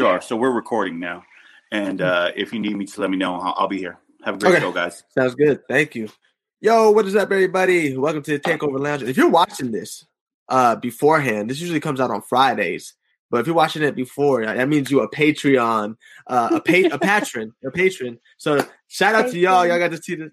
Sure. So we're recording now, and uh, if you need me to let me know, I'll, I'll be here. Have a great Okay. show, guys. Sounds good. Thank you. Yo, what is up, everybody? Welcome to the Takeover Lounge. If you're watching this uh beforehand, this usually comes out on Fridays. But if you're watching it before, that means you a Patreon, uh, a pa- a patron, a patron. So shout out to y'all. Y'all got to see this,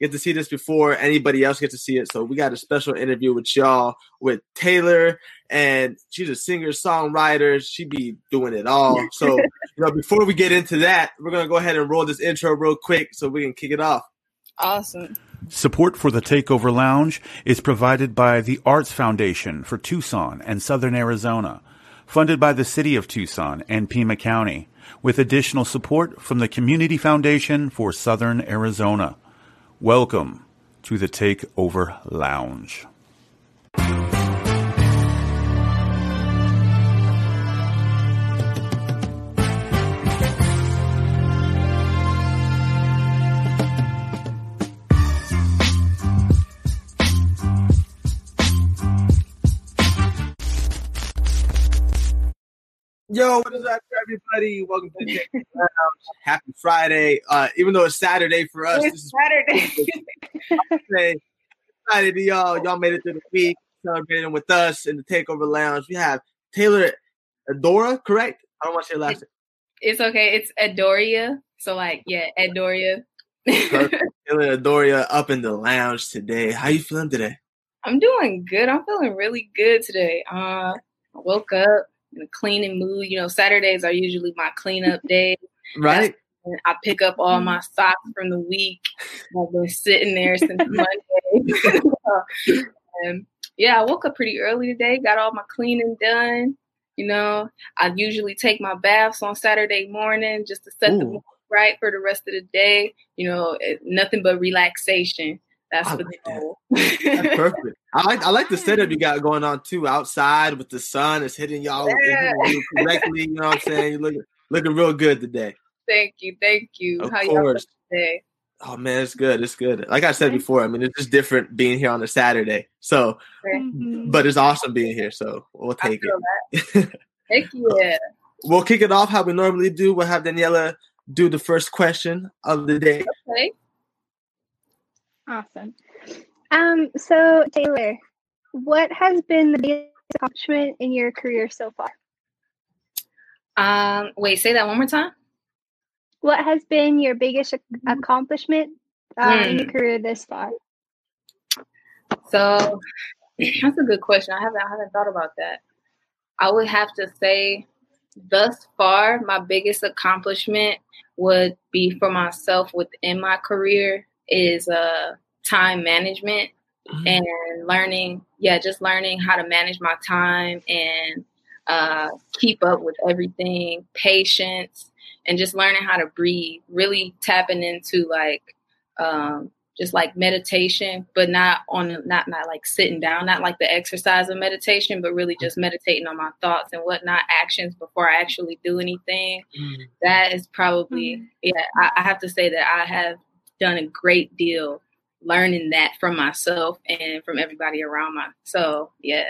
get to see this before anybody else gets to see it. So we got a special interview with y'all with Taylor, and she's a singer songwriter. She be doing it all. So you know, before we get into that, we're gonna go ahead and roll this intro real quick so we can kick it off. Awesome. Support for the Takeover Lounge is provided by the Arts Foundation for Tucson and Southern Arizona, funded by the City of Tucson and Pima County, with additional support from the Community Foundation for Southern Arizona. Welcome to the Takeover Lounge. Yo, what is up, everybody? Welcome to the Takeover Lounge. Happy Friday. Uh, even though it's Saturday for us, this is Saturday. Friday. Friday to y'all. Y'all made it through the week, celebrating with us in the Takeover Lounge. We have Taylor Adora, correct? I don't want to say last name. it's okay. It's Adoria. So like, yeah, Adoria. Perfect. Taylor Adoria up in the lounge today. How you feeling today? I'm doing good. I'm feeling really good today. Uh, I woke up in a cleaning mood. You know, Saturdays are usually my cleanup day. Right? And I pick up all my mm-hmm. socks from the week. I've been sitting there since Monday. and um, yeah, I woke up pretty early today, got all my cleaning done. You know, I usually take my baths on Saturday morning just to set the Ooh. mood right for the rest of the day. You know, it, nothing but relaxation. That's I the like that. That's perfect. I like I like the setup mm. you got going on too. Outside with the sun, it's hitting y'all Yeah. you correctly. You know what I'm saying? You're looking looking real good today. thank you, thank you. Of How y'all course. doing today? Oh man, it's good. It's good. Like I said before, I mean, it's just different being here on a Saturday. So, mm-hmm. but it's awesome being here. So we'll I take feel it. that. Heck yeah. We'll kick it off how we normally do. We'll have Daniela do the first question of the day. Okay. Awesome. Um, so Taylor, what has been the biggest accomplishment in your career so far? Um, wait, say that one more time. What has been your biggest ac- accomplishment uh, in your Hmm. career this far? So that's a good question. I haven't I haven't thought about that. I would have to say thus far my biggest accomplishment would be for myself within my career is uh time management and learning yeah just learning how to manage my time and uh keep up with everything patience and just learning how to breathe really tapping into like um just like meditation, but not on not not like sitting down, not like the exercise of meditation, but really just meditating on my thoughts and whatnot, actions before I actually do anything. Mm. That is probably yeah. I, I have to say that I have done a great deal learning that from myself and from everybody around me. So yeah,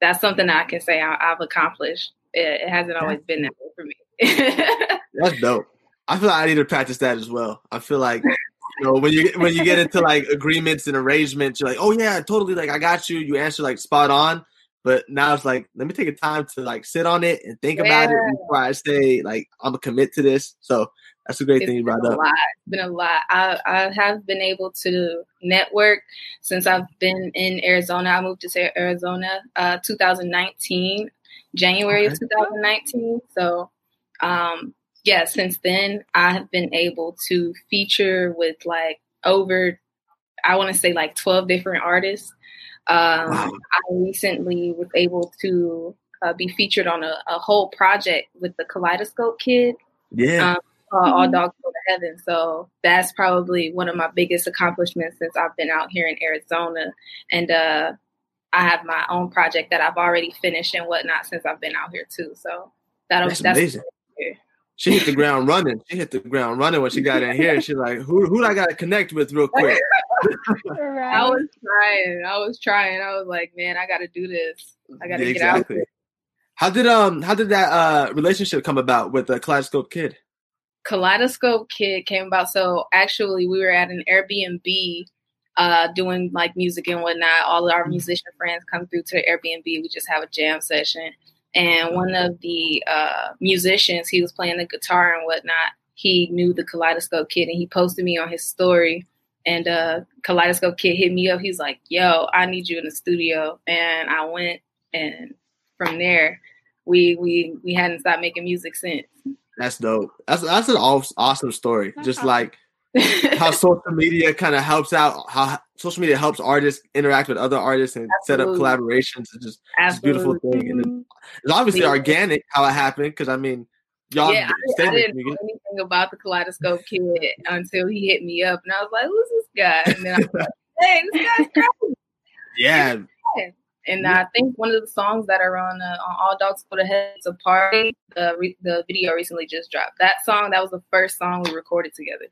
that's something I can say I, I've accomplished. It, it hasn't always been that way for me. That's dope. I feel like I need to practice that as well. I feel like you know when you when you get into like agreements and arrangements, you're like, oh yeah, totally. Like I got you. You answer like spot on. But now it's like, let me take a time to like sit on it and think about it before I say like I'm gonna commit to this. So that's a great thing you brought a up. lot. It's been a lot. I, I have been able to network since I've been in Arizona. I moved to Arizona uh, 2019, January of 2019. So, um, yeah, since then I have been able to feature with like over, I want to say like 12 different artists. Um, Wow. I recently was able to uh, be featured on a, a whole project with the Kaleidoscope Kid Yeah. um, uh, All. Dogs Go to Heaven. So that's probably one of my biggest accomplishments since I've been out here in Arizona. And uh, I have my own project that I've already finished and whatnot since I've been out here too. So that'll That's that's, amazing. She hit the ground running. She hit the ground running when she got in here. She's like, who who do I gotta connect with real quick? I was trying. I was trying. I was like, man, I got to do this. I got to Yeah, get out. exactly. How did um how did that uh relationship come about with the Kaleidoscope Kid? Kaleidoscope Kid came about. So actually, we were at an Airbnb uh, doing like music and whatnot. All of our Mm-hmm. musician friends come through to the Airbnb. We just have a jam session. And one of the uh, musicians, he was playing the guitar and whatnot. He knew the Kaleidoscope Kid and he posted me on his story. And uh, Kaleidoscope Kid hit me up. He's like, yo, I need you in the studio. And I went. And from there, we we we hadn't stopped making music since. That's dope. That's that's an aw- awesome story. Just like how social media kind of helps out, how social media helps artists interact with other artists and set up collaborations. It's just it's a beautiful thing, and it's obviously Yeah. organic how it happened. Because I mean, y'all yeah, I, didn't- I didn't know anything about the Kaleidoscope Kid until he hit me up, and I was like, "Who's this guy?" And then I was like, "Hey, this guy's crazy." Yeah, And I think one of the songs that are on uh, on All Dogs Go to is a party. The re- the video recently just dropped. That song that was the first song we recorded together.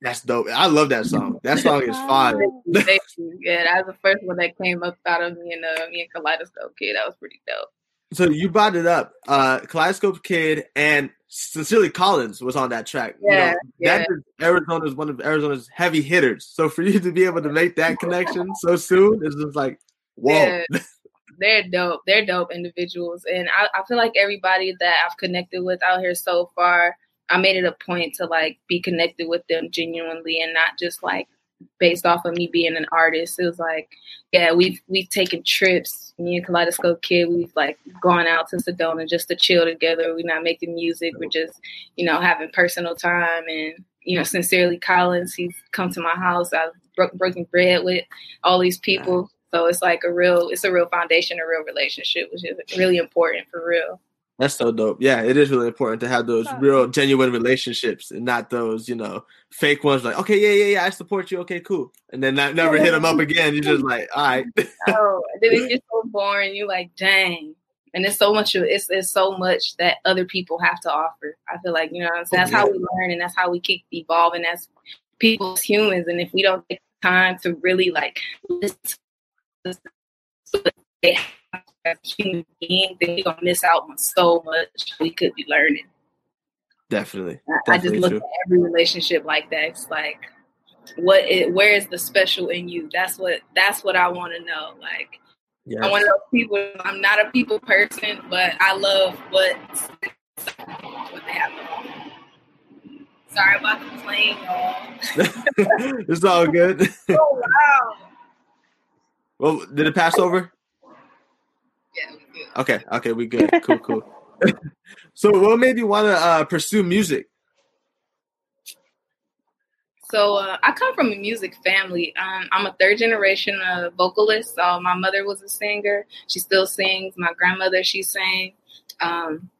that's dope. I love that song. That song is fire. Thank you. Yeah, that was the first one that came up out of me and uh, me and Kaleidoscope Kid. That was pretty dope. So you brought it up. Uh Kaleidoscope Kid and Sincerely Collins was on that track. You Yeah, know, yeah. That is Arizona's one of Arizona's heavy hitters. So for you to be able to make that connection so soon is just like, whoa. Yeah. they're dope. They're dope individuals, and I, I feel like everybody that I've connected with out here so far, I made it a point to like be connected with them genuinely, and not just like based off of me being an artist. It was like, yeah, we've we've taken trips. Me and Kaleidoscope Kid, we've like gone out to Sedona just to chill together. We're not making music. We're just, you know, having personal time and. You know, sincerely, Collins. He's come to my house. I've bro- broken bread with all these people. So it's like a real, it's a real foundation, a real relationship, which is really important for real. That's so dope. Yeah, it is really important to have those Oh. real genuine relationships and not those, you know, fake ones like, okay, yeah, yeah, yeah, I support you. Okay, cool. And then not, never hit them up again. You're just like, all right. Oh, then it gets so boring. You're like, dang. And it's so much. It's it's so much that other people have to offer. I feel like you know what I'm saying? Oh, that's how we learn, and that's how we keep evolving as people, as humans. And if we don't take time to really like listen to they have as human beings, then we're gonna miss out on so much we could be learning. Definitely. I- I just look true. at every relationship like that. It's like, what? Is, where is the special in you? That's what. That's what I want to know. Like, Yes. I'm one of those people. I'm not a people person, but I love what what they have. Sorry about the plane, y'all. it's all good. Oh wow. Well, did it pass over? Yeah, we good. Okay, okay, we good. Cool, cool. so, what made you want to uh, pursue music? So uh, I come from a music family. Um, I'm a third generation uh, vocalist. So my mother was a singer. She still sings. My grandmother, she sang. Um,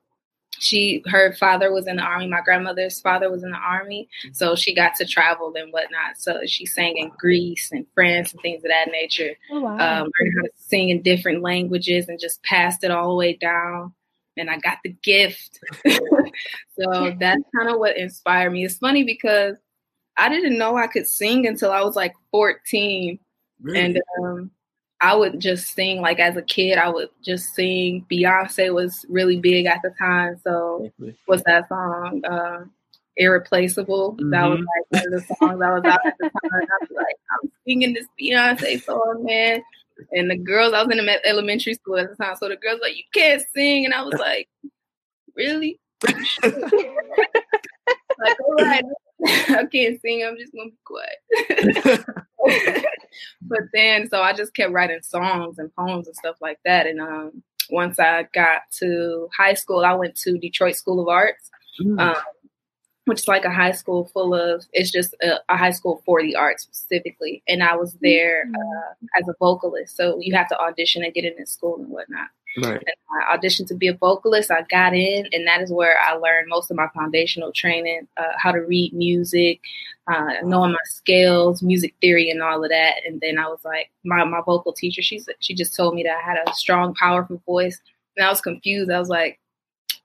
she, her father was in the army. My grandmother's father was in the army, so she got to travel and whatnot. So she sang in Greece and France and things of that nature. Oh wow. Um, learned how to sing in different languages and just passed it all the way down. And I got the gift. so that's kind of what inspired me. It's funny because I didn't know I could sing until I was like 14. And um, I would just sing like as a kid, I would just sing. Beyonce was really big at the time. So what's that song? Um, Irreplaceable. That was Mhm. like one of the songs I was out at the time. I was like, I'm singing this Beyonce song, man. And the girls, I was in the elementary school at the time, so the girls like, you can't sing, and I was like, really? like, all right, I can't sing. I'm just gonna be quiet. but then, so I just kept writing songs and poems and stuff like that. And um, once I got to high school, I went to Detroit School of Arts, Mm. um, which is like a high school full of. It's just a, a high school for the arts specifically. And I was there uh, as a vocalist, so you have to audition and get into school and whatnot. Right. I auditioned to be a vocalist. I got in, and that is where I learned most of my foundational training, uh, how to read music, uh, knowing my scales, music theory, and all of that. And then I was like, my my vocal teacher, she she just told me that I had a strong, powerful voice, and I was confused. I was like,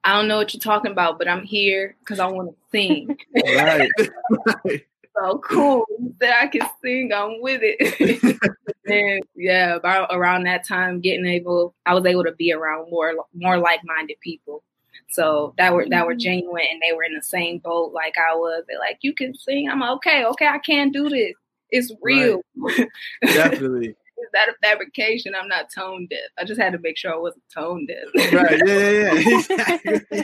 I don't know what you're talking about, but I'm here because I want to sing. Right. so cool that I can sing. I'm with it. and yeah, about around that time, getting able, I was able to be around more more like minded people. So that were that were Mhm. genuine, and they were in the same boat like I was. They're like, "You can sing." I'm like, "Okay, okay, I can do this. It's real." Definitely. Is that a fabrication? I'm not tone deaf. I just had to make sure I wasn't tone deaf. Right. Yeah, yeah, yeah.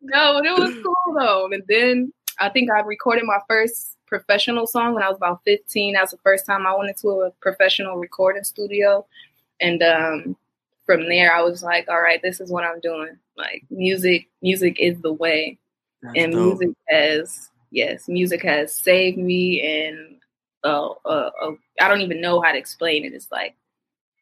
No, but it was cool though. And then I think I recorded my first professional song when I was about 15. That was the first time I went into a professional recording studio. And um, from there, I was like, all right, this is what I'm doing. Like music, music is the way. That's and dope. music has, yes, music has saved me. And uh, uh, uh, I don't even know how to explain it. It's like,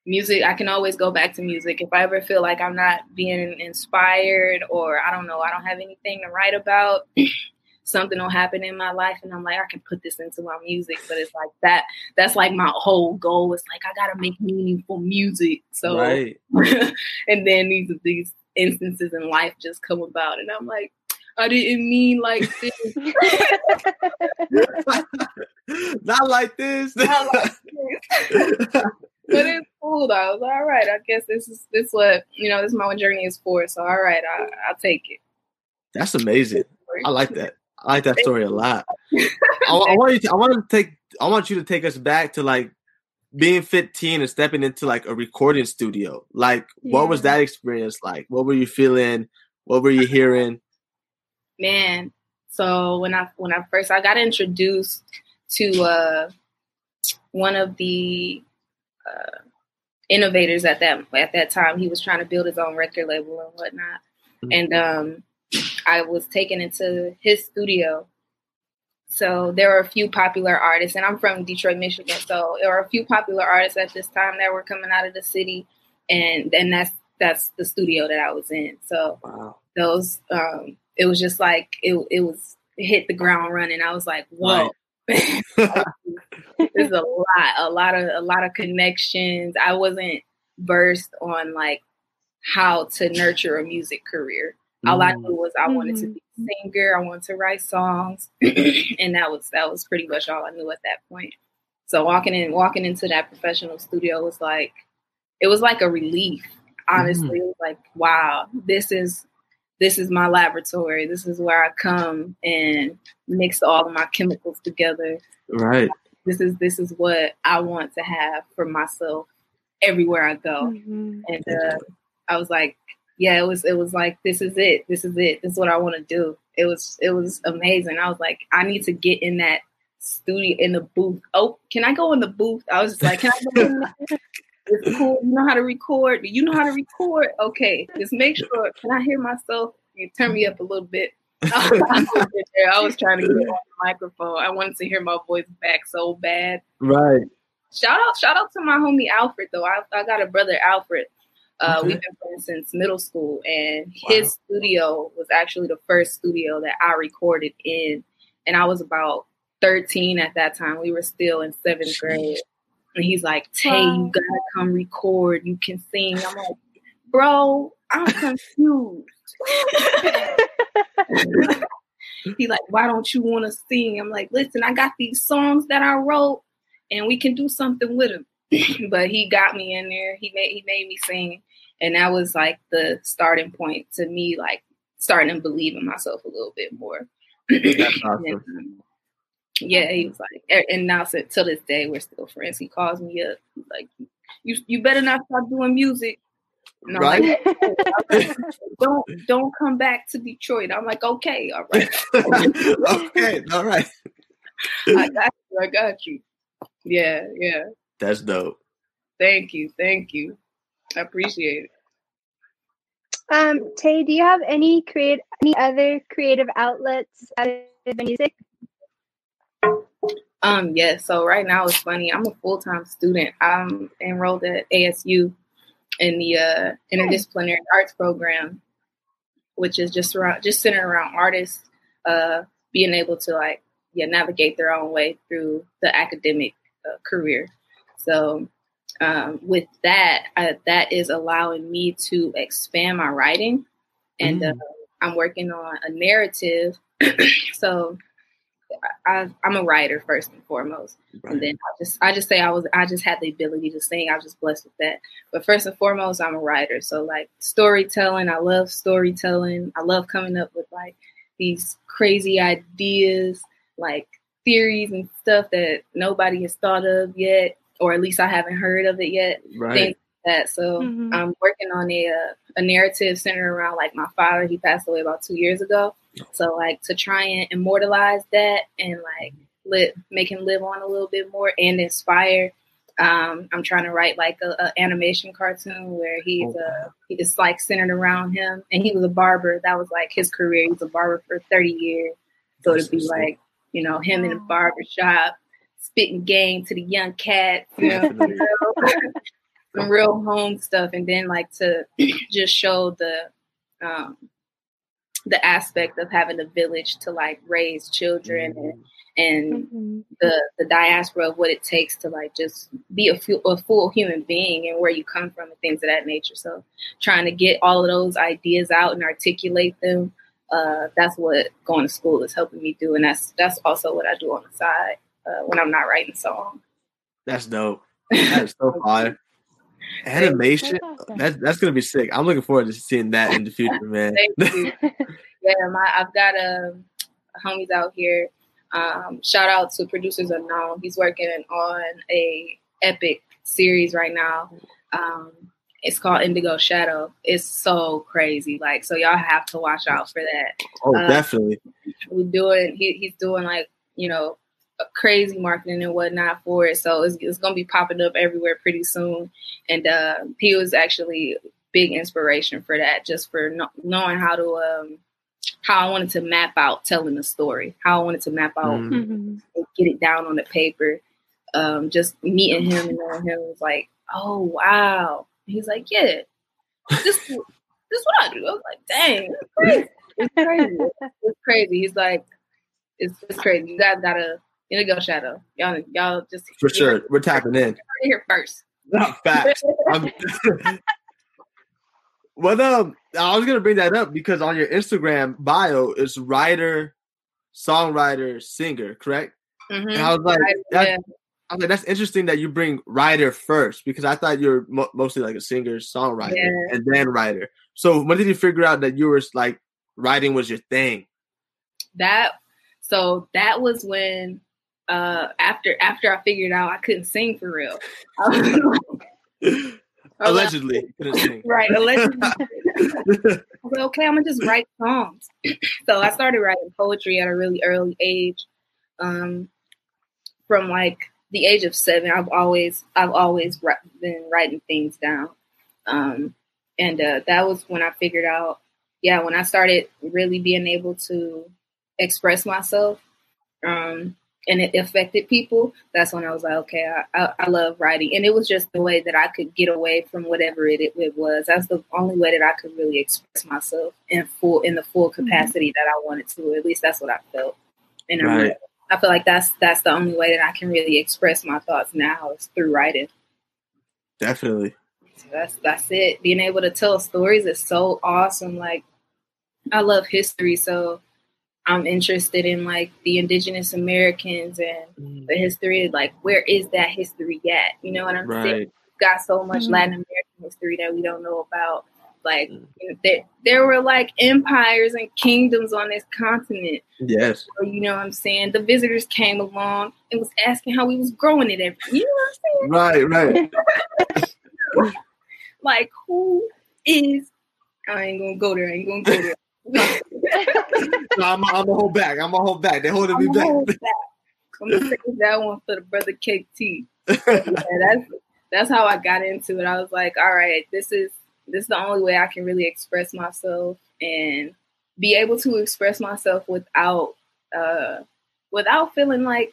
music i can always go back to music if i ever feel like i'm not being inspired or i don't know i don't have anything to write about something will happen in my life and i'm like i can put this into my music but it's like that that's like my whole goal it's like i gotta make meaningful music so Right. and then these these instances in life just come about and i'm like i didn't mean like this Not like this. Not like this. but it's cool though. I was like, all right. I guess this is this what you know. This is my journey is for. So all right, I, I'll take it. That's amazing. I like that. I like that story a lot. I, I want you. To, I want to take. I want you to take us back to like being 15 and stepping into like a recording studio. Like, what was that experience like? What were you feeling? What were you hearing? man. So when I when I first I got introduced to uh, one of the uh, innovators at that at that time, he was trying to build his own record label and whatnot, Mhm. and um, I was taken into his studio. So there were a few popular artists, and I'm from Detroit, Michigan. So there were a few popular artists at this time that were coming out of the city, and and that's that's the studio that I was in. So Wow. those um it was just like it it was it hit the ground running. I was like, whoa. There's a lot, a lot of a lot of connections. I wasn't versed on like how to nurture a music career. All I Mm. knew was I wanted to Mhm. be a singer, I wanted to write songs, and that was that was pretty much all I knew at that point. So walking in walking into that professional studio was like it was like a relief. Honestly, it was like, wow, this is this is my laboratory. This is where I come and mix all of my chemicals together. Right. This is this is what I want to have for myself everywhere I go. Mhm. And uh, I was like, yeah, it was it was like this is it. This is it. This is what I want to do. It was it was amazing. I was like, I need to get in that studio in the booth. Oh, can I go in the booth? I was just like, can I go in there? It's cool. You know how to record. You know how to record? Okay, just make sure. Can I hear myself? You turn me up a little bit. I was. I was trying to get on the microphone. I wanted to hear my voice back so bad. Right. Shout out, shout out to my homie Alfred though. I, I got a brother Alfred. Uh, Okay. We've been friends since middle school, and Wow. his studio was actually the first studio that I recorded in. And I was about 13 at that time. We were still in seventh Jeez. grade. And he's like, Tay, you gotta come record. You can sing. I'm like, bro, I'm confused. he like, why don't you want to sing? I'm like, listen, I got these songs that I wrote, and we can do something with them. but he got me in there. He made he made me sing, and that was like the starting point to me, like starting to believe in myself a little bit more. Awesome. And, um, yeah, he was like, and now so, till this day we're still friends. He calls me up, he's like, "You you better not stop doing music." And I'm Right. like, don't don't come back to Detroit. I'm like, okay, all right, okay. All right. I got you, I got you. Yeah, yeah. That's dope. Thank you, thank you. I appreciate it. Um, Tay, do you have any create any other creative outlets other than music? Um, yeah. So right now it's funny. I'm a full time student. I'm enrolled at ASU in the uh, interdisciplinary arts program, which is just around just centered around artists uh, being able to like yeah navigate their own way through the academic uh, career. So um, with that, uh, that is allowing me to expand my writing, and uh, I'm working on a narrative. so I, I'm a writer first and foremost, Right. and then I just I just say I was I just had the ability to sing. I was just blessed with that. But first and foremost, I'm a writer. So like storytelling, I love storytelling. I love coming up with like these crazy ideas, like theories and stuff that nobody has thought of yet, or at least I haven't heard of it yet. Right. Things like that. So Mhm. I'm working on a uh, a narrative centered around like my father. He passed away about two years ago. So like to try and immortalize that and like live, make him live on a little bit more and inspire. Um, I'm trying to write like a, a animation cartoon where he's Oh, uh it's like centered around him and he was a barber. That was like his career. He was a barber for 30 years. So That's it'd be so like you know him in a barber shop spitting game to the young cats. You know, some real home stuff and then like to just show the um the aspect of having a village to like raise children and and Mhm. the the diaspora of what it takes to like just be a, fu- a full human being and where you come from and things of that nature so trying to get all of those ideas out and articulate them uh that's what going to school is helping me do and that's that's also what i do on the side uh, when i'm not writing songs That's dope. That is so fire. Animation. That's. That's gonna be sick. I'm looking forward to seeing that in the future, man. Thank you. yeah, my I've got um homies out here. Um, shout out to producers unknown. He's working on a epic series right now. Um, it's called Indigo Shadow. It's so crazy. Like, so y'all have to watch out for that. Oh, Uh, definitely. We're doing. He, he's doing like you know crazy marketing and whatnot for it. So it's, it's gonna be popping up everywhere pretty soon. And uh, he was actually big inspiration for that, just for kno- knowing how to um, how I wanted to map out telling the story, how I wanted to map out Mm. Mhm. get it down on the paper. Um, just meeting him and knowing him was like, oh wow. He's like, yeah, this this is what I do. I was like, dang, that's crazy. It's crazy. It's crazy. He's like, it's, it's crazy. You guys gotta Indigo Shadow. Y'all, y'all just For sure. We're tapping in. here first. Facts. I'm- well, um, I was gonna bring that up because on your Instagram bio is writer, songwriter, singer, correct? Mhm. And I was like, Right, that, yeah. I was like, that's interesting that you bring writer first because I thought you're mo- mostly like a singer, songwriter, Yeah. and then writer. So when did you figure out that you were like writing was your thing? that so that was when uh after after I figured out I couldn't sing for real. Like- Allegedly, you couldn't sing. Right, allegedly. I was like, okay, I'm gonna just write songs. so I started writing poetry at a really early age. Um, from like the age of seven, I've always I've always been writing things down. Um, and uh, that was when I figured out, yeah, when I started really being able to express myself, um, and it affected people. That's when I was like, okay, I, I, I love writing, and it was just the way that I could get away from whatever it, it, was. That's the only way that I could really express myself in full in the full mm-hmm. capacity that I wanted to. At least that's what I felt, and Right. like- I feel like that's that's the only way that I can really express my thoughts now is through writing. Definitely. So that's that's it. Being able to tell stories is so awesome. Like I love history, so I'm interested in like the indigenous Americans and the history. Like where is that history at? You know what I'm saying? We've got so much Mhm. Latin American history that we don't know about. Like Mm. you know, there, there were like empires and kingdoms on this continent. Yes. So, you know what I'm saying? The visitors came along and was asking how we was growing it every. You know what I'm saying? Right. Right. like who is I ain't gonna go there, I ain't gonna go there. No, I'm, I'm a hold back. I'm a hold back. They're holding me I'm gonna hold back. back. I'm gonna save that one for the brother KT. Yeah, that's that's how I got into it. I was like, all right, this is this is the only way I can really express myself and be able to express myself without uh without feeling like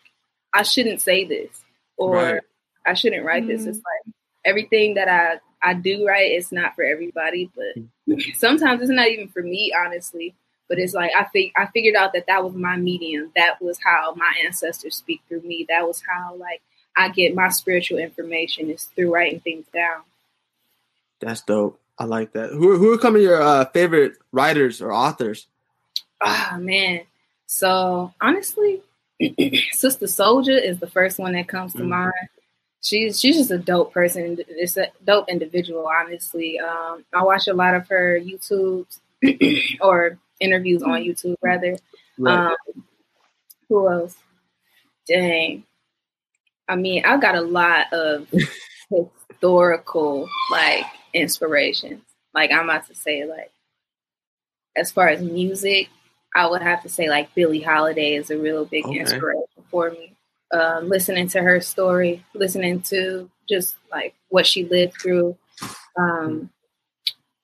I shouldn't say this or Right. I shouldn't write this. Mhm. It's like everything that I I do write it's not for everybody, but sometimes it's not even for me, honestly. But it's like I think I figured out that that was my medium. That was how my ancestors speak through me. That was how like I get my spiritual information is through writing things down. That's dope. I like that. Who who are some of your uh, favorite writers or authors? Ah man. So honestly, Sister Souljah is the first one that comes to Mhm. mind. She's she's just a dope person. It's a dope individual, honestly. Um, I watch a lot of her YouTube or interviews on YouTube, rather. Right. Um, who else? Dang. I mean, I got a lot of historical like inspirations. Like I'm about to say, like as far as music, I would have to say like Billie Holiday is a real big Okay. inspiration for me. Um, listening to her story, listening to just like what she lived through. Um,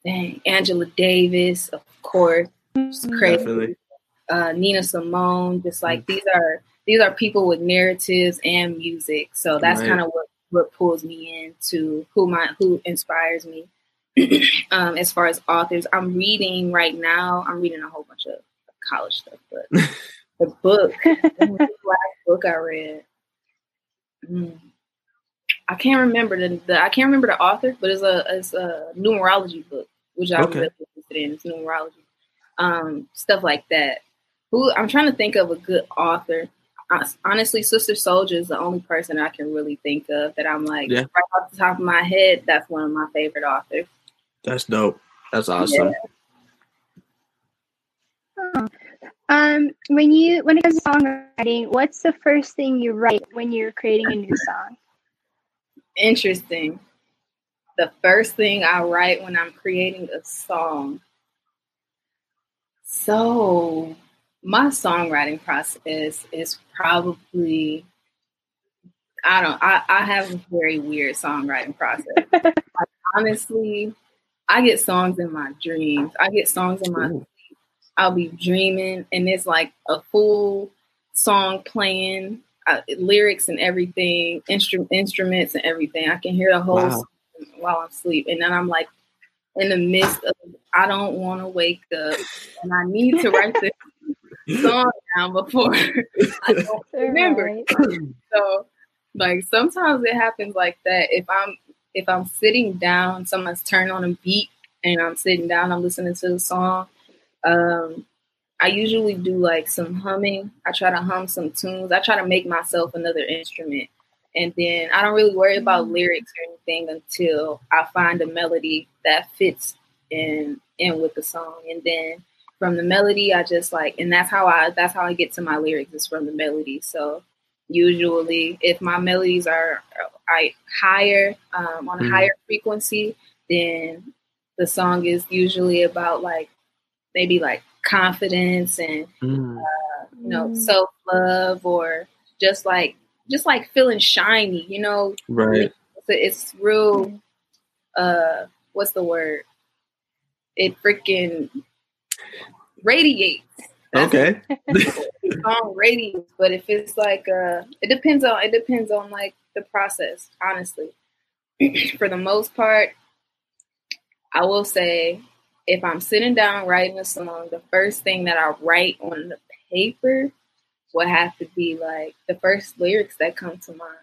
dang, Angela Davis, of course, crazy Definitely. uh, Nina Simone. Just like these are these are people with narratives and music. So that's Right. kind of what what pulls me into who my who inspires me. um, as far as authors, I'm reading right now. I'm reading a whole bunch of college stuff, but the book, the last book I read. mm, I can't remember the, the I can't remember the author, but it's a it's a numerology book, which I'm Okay. really interested in. It's numerology, um, stuff like that. Who I'm trying to think of a good author. Hon- Honestly, Sister Souljah is the only person I can really think of that I'm like Yeah. right off the top of my head. That's one of my favorite authors. That's dope. That's awesome. Oh. Um, when you when it comes to songwriting, what's the first thing you write when you're creating a new song? Interesting. The first thing I write when I'm creating a song. So, my songwriting process is probably I don't I, I have a very weird songwriting process. like, honestly, I get songs in my dreams. I get songs in my Ooh. I'll be dreaming, and it's like a full song playing, uh, lyrics and everything, instru- instruments and everything. I can hear the whole Wow. song while I'm asleep, and then I'm like in the midst of I don't want to wake up, and I need to write this song down before I don't remember. Right. So, like sometimes it happens like that. If I'm if I'm sitting down, someone's turned on a beat, and I'm sitting down, I'm listening to the song. Um, I usually do like some humming. I try to hum some tunes. I try to make myself another instrument, and then I don't really worry about lyrics or anything until I find a melody that fits in in with the song, and then from the melody, I just like, and that's how I that's how I get to my lyrics is from the melody. So usually if my melodies are I higher um, on a Mhm. higher frequency, then the song is usually about like maybe like confidence and Mm. you know Mm. self love or just like just like feeling shiny. You know, Right. it's, it's real. Uh, what's the word? It freaking radiates Okay. song radiates, but if it's like uh it depends on it depends on like the process, honestly. For the most part, I will say if I'm sitting down writing a song, the first thing that I write on the paper would have to be like the first lyrics that come to mind.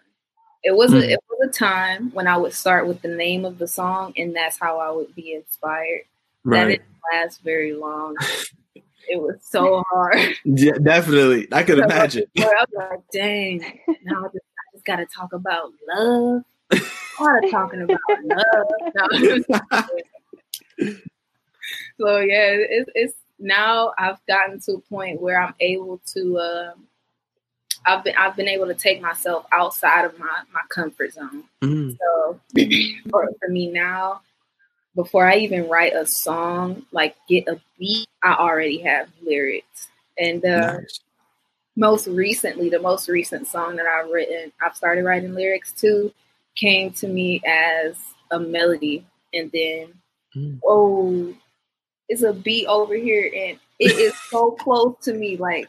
It was Hmm. a it was a time when I would start with the name of the song and that's how I would be inspired. That didn't last very long. it was so hard. Yeah, definitely. I could So, imagine. I was like, dang, now I just, I just got to talk about love. Of talking about love. No. So yeah, it's, it's now I've gotten to a point where I'm able to. Um, I've been I've been able to take myself outside of my my comfort zone. Mm. So for, for me now, before I even write a song, like get a beat, I already have lyrics. And uh, Nice. most recently, the most recent song that I've written, I've started writing lyrics to, came to me as a melody, and then Mm. oh, it's a beat over here, and it is so close to me, like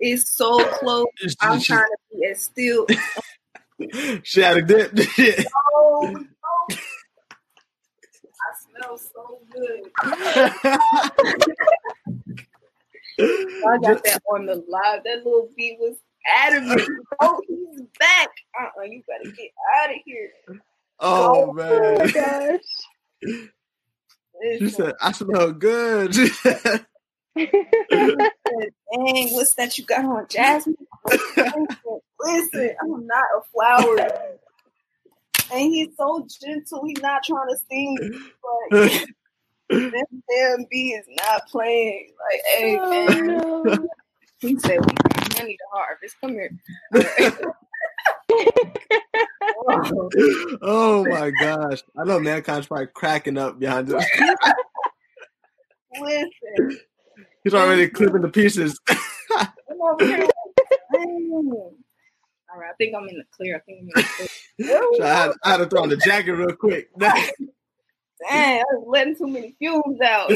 it's so close. I'm She, trying to be as still. she had a dip. Oh, no. I smell so good. I got that on the live. That little beat was out of adamant. Oh, he's back. Uh-uh, you gotta get out of here. oh Oh my man. gosh. She said, I smell good. Dang, dang, what's that you got on, Jasmine? Listen, I'm not a flower. And he's so gentle. He's not trying to sting, but this damn bee is not playing. Like, hey, Oh, man. no. He said, we need to harvest. Come here. Oh my gosh. I know mankind's probably cracking up behind us. Listen. He's already clipping the pieces. I'm over here. All right, I think I'm in the clear. I think I'm in the clear. So I, had, I had to throw on the jacket real quick. Dang, I was letting too many fumes out.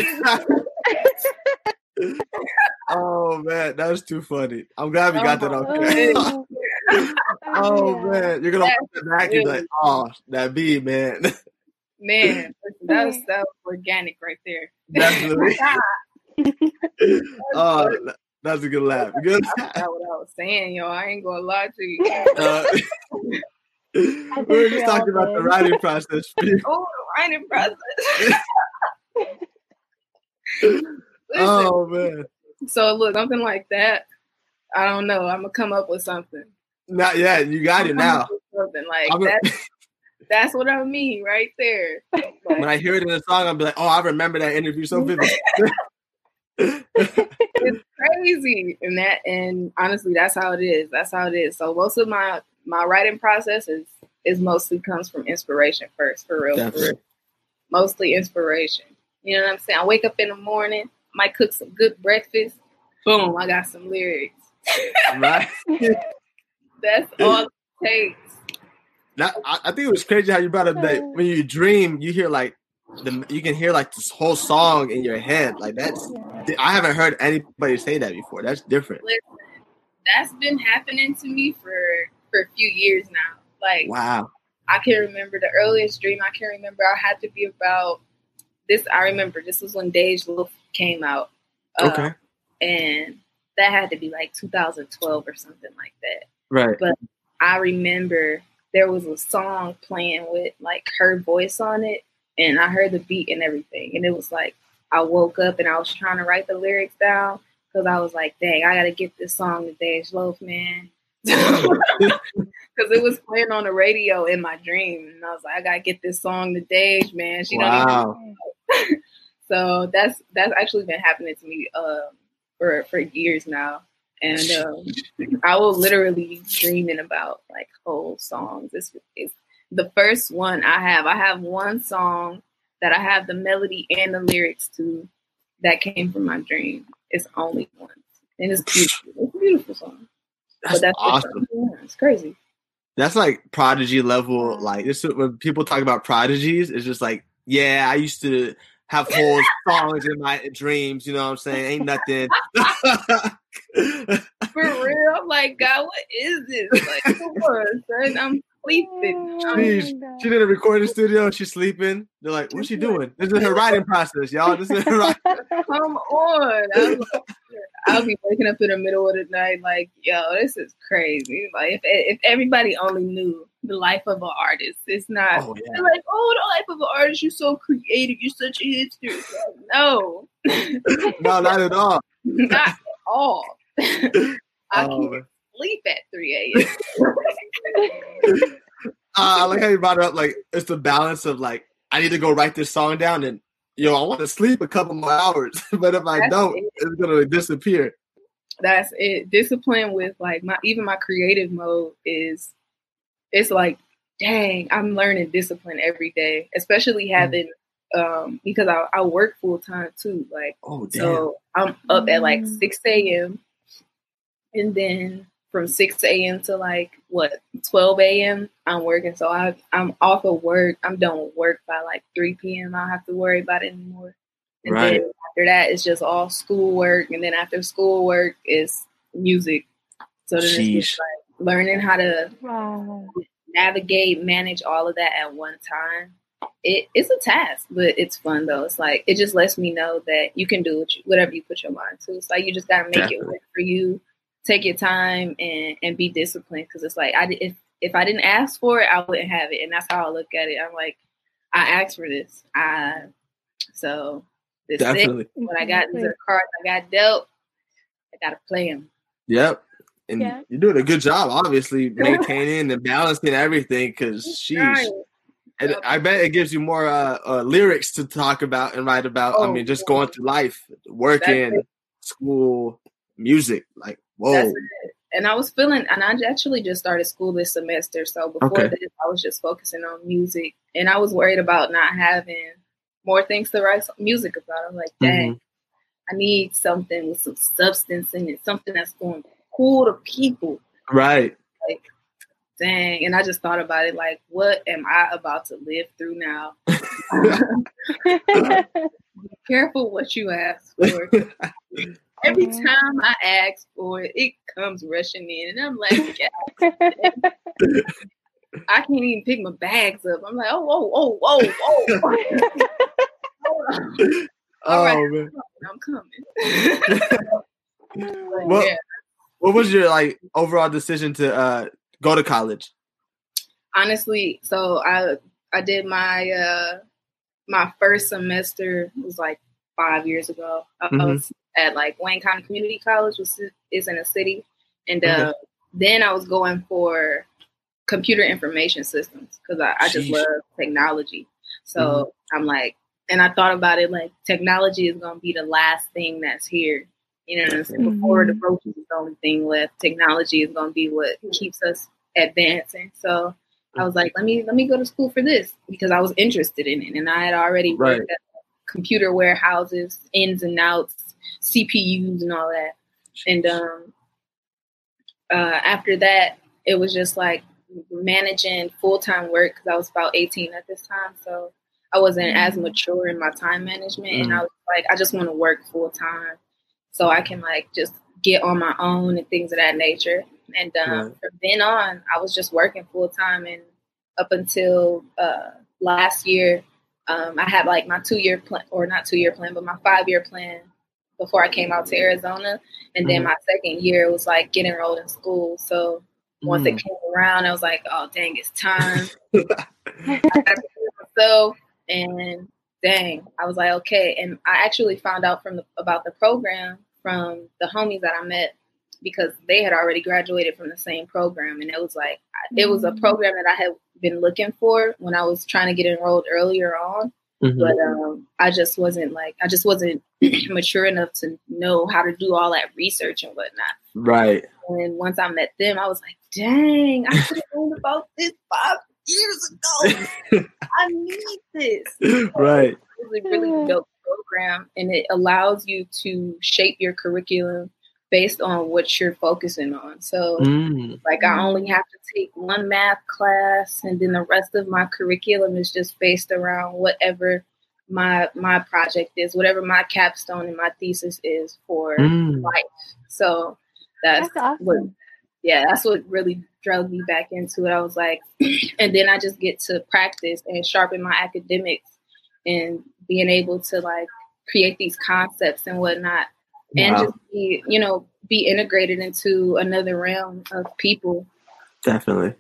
oh man, that was too funny. I'm glad we oh got that on Oh, camera. Oh yeah. man, you're gonna watch it back and be like, oh, that bee man. Man, that was so organic right there. Definitely. oh, that- that's a good laugh. Good. I forgot what I was saying, yo. I ain't gonna lie to you. Uh, we were just talking about the writing process. Oh, the writing process. Listen, oh man, so look, something like that. I don't know. I'm gonna come up with something. Not yet. You got it I'm gonna come now. Something like I'm gonna- that. That's what I mean right there. When I hear it in a song, I'll be like, oh, I remember that interview so vividly. it's crazy and that and honestly that's how it is that's how it is so most of my my writing process is is mostly comes from inspiration first for real, for real. mostly inspiration you know what i'm saying i wake up in the morning might cook some good breakfast boom i got some lyrics right? that's all it takes That, I, I think it was crazy how you brought up that when you dream, you hear like the you can hear like this whole song in your head. Like that's I haven't heard anybody say that before. That's different. listen that's been happening to me for for a few years now like Wow. I can remember the earliest dream I can remember. I had to be about this. I remember this was when Dej Loaf came out. Uh, Okay. And that had to be like 2012 or something like that. Right. But I remember there was a song playing with like her voice on it, and I heard the beat and everything. And it was like, I woke up and I was trying to write the lyrics down because I was like, dang, I got to get this song to Dej Loaf, man. Because it was playing on the radio in my dream. And I was like, I got to get this song to Dej, man. She don't even Wow. so that's that's actually been happening to me um, for for years now, and um, I will literally dreaming about like whole songs. It's, it's the first one I have. I have one song that I have the melody and the lyrics to that came from my dream. It's only one, and it's beautiful. It's a beautiful song. That's, the awesome. Yeah, it's crazy. That's like prodigy level. Like this when people talk about prodigies, it's just like, yeah, I used to have whole songs in my dreams. You know what I'm saying? Ain't nothing. For real, I'm like, God, what is this? Like, come on, son, I'm sleeping. I'm she did a recording studio. She's sleeping. They're like, "What's she mm-hmm. doing?" This is her writing process, y'all. This is her writing. Come on. Like, I'll be waking up in the middle of the night like, yo, this is crazy. Like if if everybody only knew the life of an artist, it's not Oh yeah. like, oh, the life of an artist, you're so creative, you're such a hipster. Like, no, No, not at all. not all. I Oh, can't sleep at 3 a.m. Uh, I like how you brought it up. Like it's the balance of like I need to go write this song down, and yo, I want to sleep a couple more hours, but if I That's don't, it. it's gonna disappear. That's it. Discipline with like my even my creative mode is it's like, dang, I'm learning discipline every day, especially having um because I, I work full time too. Like Oh damn! so I'm up at like Mm. six AM and then from six AM to like what twelve AM I'm working. So I I'm off of work. I'm done with work by like three PM. I don't have to worry about it anymore. And Right. then after that it's just all school work, and then after school work is music. So then it's Sheesh. just like learning how to Wow. navigate, manage all of that at one time. It, it's a task, but it's fun though. It's like it just lets me know that you can do what you, whatever you put your mind to. It's like you just gotta make it work for you. Take your time and and be disciplined because it's like I if if I didn't ask for it, I wouldn't have it, and that's how I look at it. I'm like, I asked for this. I so this is it. Definitely. When I got these are the cards I got dealt, I I gotta play them. Yep. And Yeah. you're doing a good job, obviously, maintaining and balancing everything. Because sheesh, Right. And I bet it gives you more uh, uh, lyrics to talk about and write about. I Oh, mean, just going through life, working, school, music. Like, whoa. And I was feeling, and I actually just started school this semester. So before Okay. this, I was just focusing on music, and I was worried about not having more things to write music about. I'm like, dang, Mm-hmm. I need something with some substance in it, something that's going to cool to people. right? Like, dang. And I just thought about it, like, what am I about to live through now? Be careful what you ask for. Every Mhm. time I ask for it, it comes rushing in, and I'm like, yeah, I can't even pick my bags up. I'm like, oh, whoa, whoa, whoa, whoa. All oh right. man, I'm coming. But Well- yeah, what was your like overall decision to uh, go to college? honestly, so I I did my uh my first semester was like five years ago. I, I Mhm. was at like Wayne County Community College, which is- in a city, and Okay. uh, then I was going for computer information systems because I, I just love technology. So I'm like, and I thought about it like technology is going to be the last thing that's here. You know what I'm saying? Before the roaches is the only thing left. Technology is going to be what keeps us advancing. So I was like, let me let me go to school for this because I was interested in it, and I had already Right. worked at computer warehouses, ins and outs, CPUs, and all that. And um, uh, after that, it was just like managing full time work because I was about 18 at this time, so I wasn't as Mhm. mature in my time management, and Mhm. I was like, I just want to work full time so I can like just get on my own and things of that nature. And um, Right. from then on, I was just working full time, and up until uh, last year, um, I had like my two year plan, or not two year plan, but my five year plan before I came out to Arizona. And then Mhm. my second year was like get enrolled in school. So once Mm. it came around, I was like, oh dang, it's time. I got to do myself, and dang, I was like, okay. And I actually found out from the, about the program from the homies that I met because they had already graduated from the same program, and it was like it was a Mm. program that I had been looking for when I was trying to get enrolled earlier on Mhm. but um, I just wasn't like I just wasn't mature enough to know how to do all that research and whatnot. Right. And once I met them, I was like, "Dang, I should have known about this five years ago. I need this." right. It's a really dope program, and it allows you to shape your curriculum based on what you're focusing on. So. Mm. Like I only have to take one math class, and then the rest of my curriculum is just based around whatever my my project is, whatever my capstone and my thesis is for Mm. life. So that's, That's awesome. what, yeah, that's what really drove me back into it. I was like, and then I just get to practice and sharpen my academics and being able to like create these concepts and whatnot and just be, you know, be integrated into another realm of people. Definitely.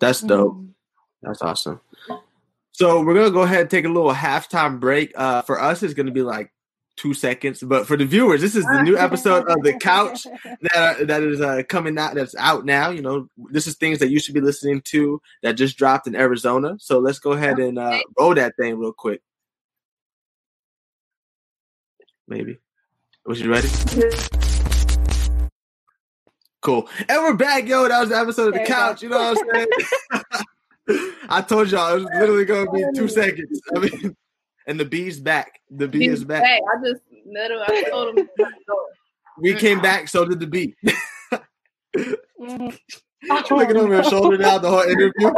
That's dope. Mm. That's awesome. So we're gonna go ahead and take a little halftime break. Uh, for us, it's gonna be like two seconds, but for the viewers, this is the new episode of the Couch that that is uh, coming out. That's out now. You know, this is things that you should be listening to that just dropped in Arizona. So let's go ahead and uh, roll that thing real quick. Maybe. Was you ready? Cool. And we're back, yo. That was the episode of the couch. You know what I'm saying? I told y'all it was literally gonna be two seconds. I mean, and the bee's back. The bee is back. Hey, I just met him. I told him. We came back, so did the bee. Mhm. She's looking over her shoulder now the whole interview.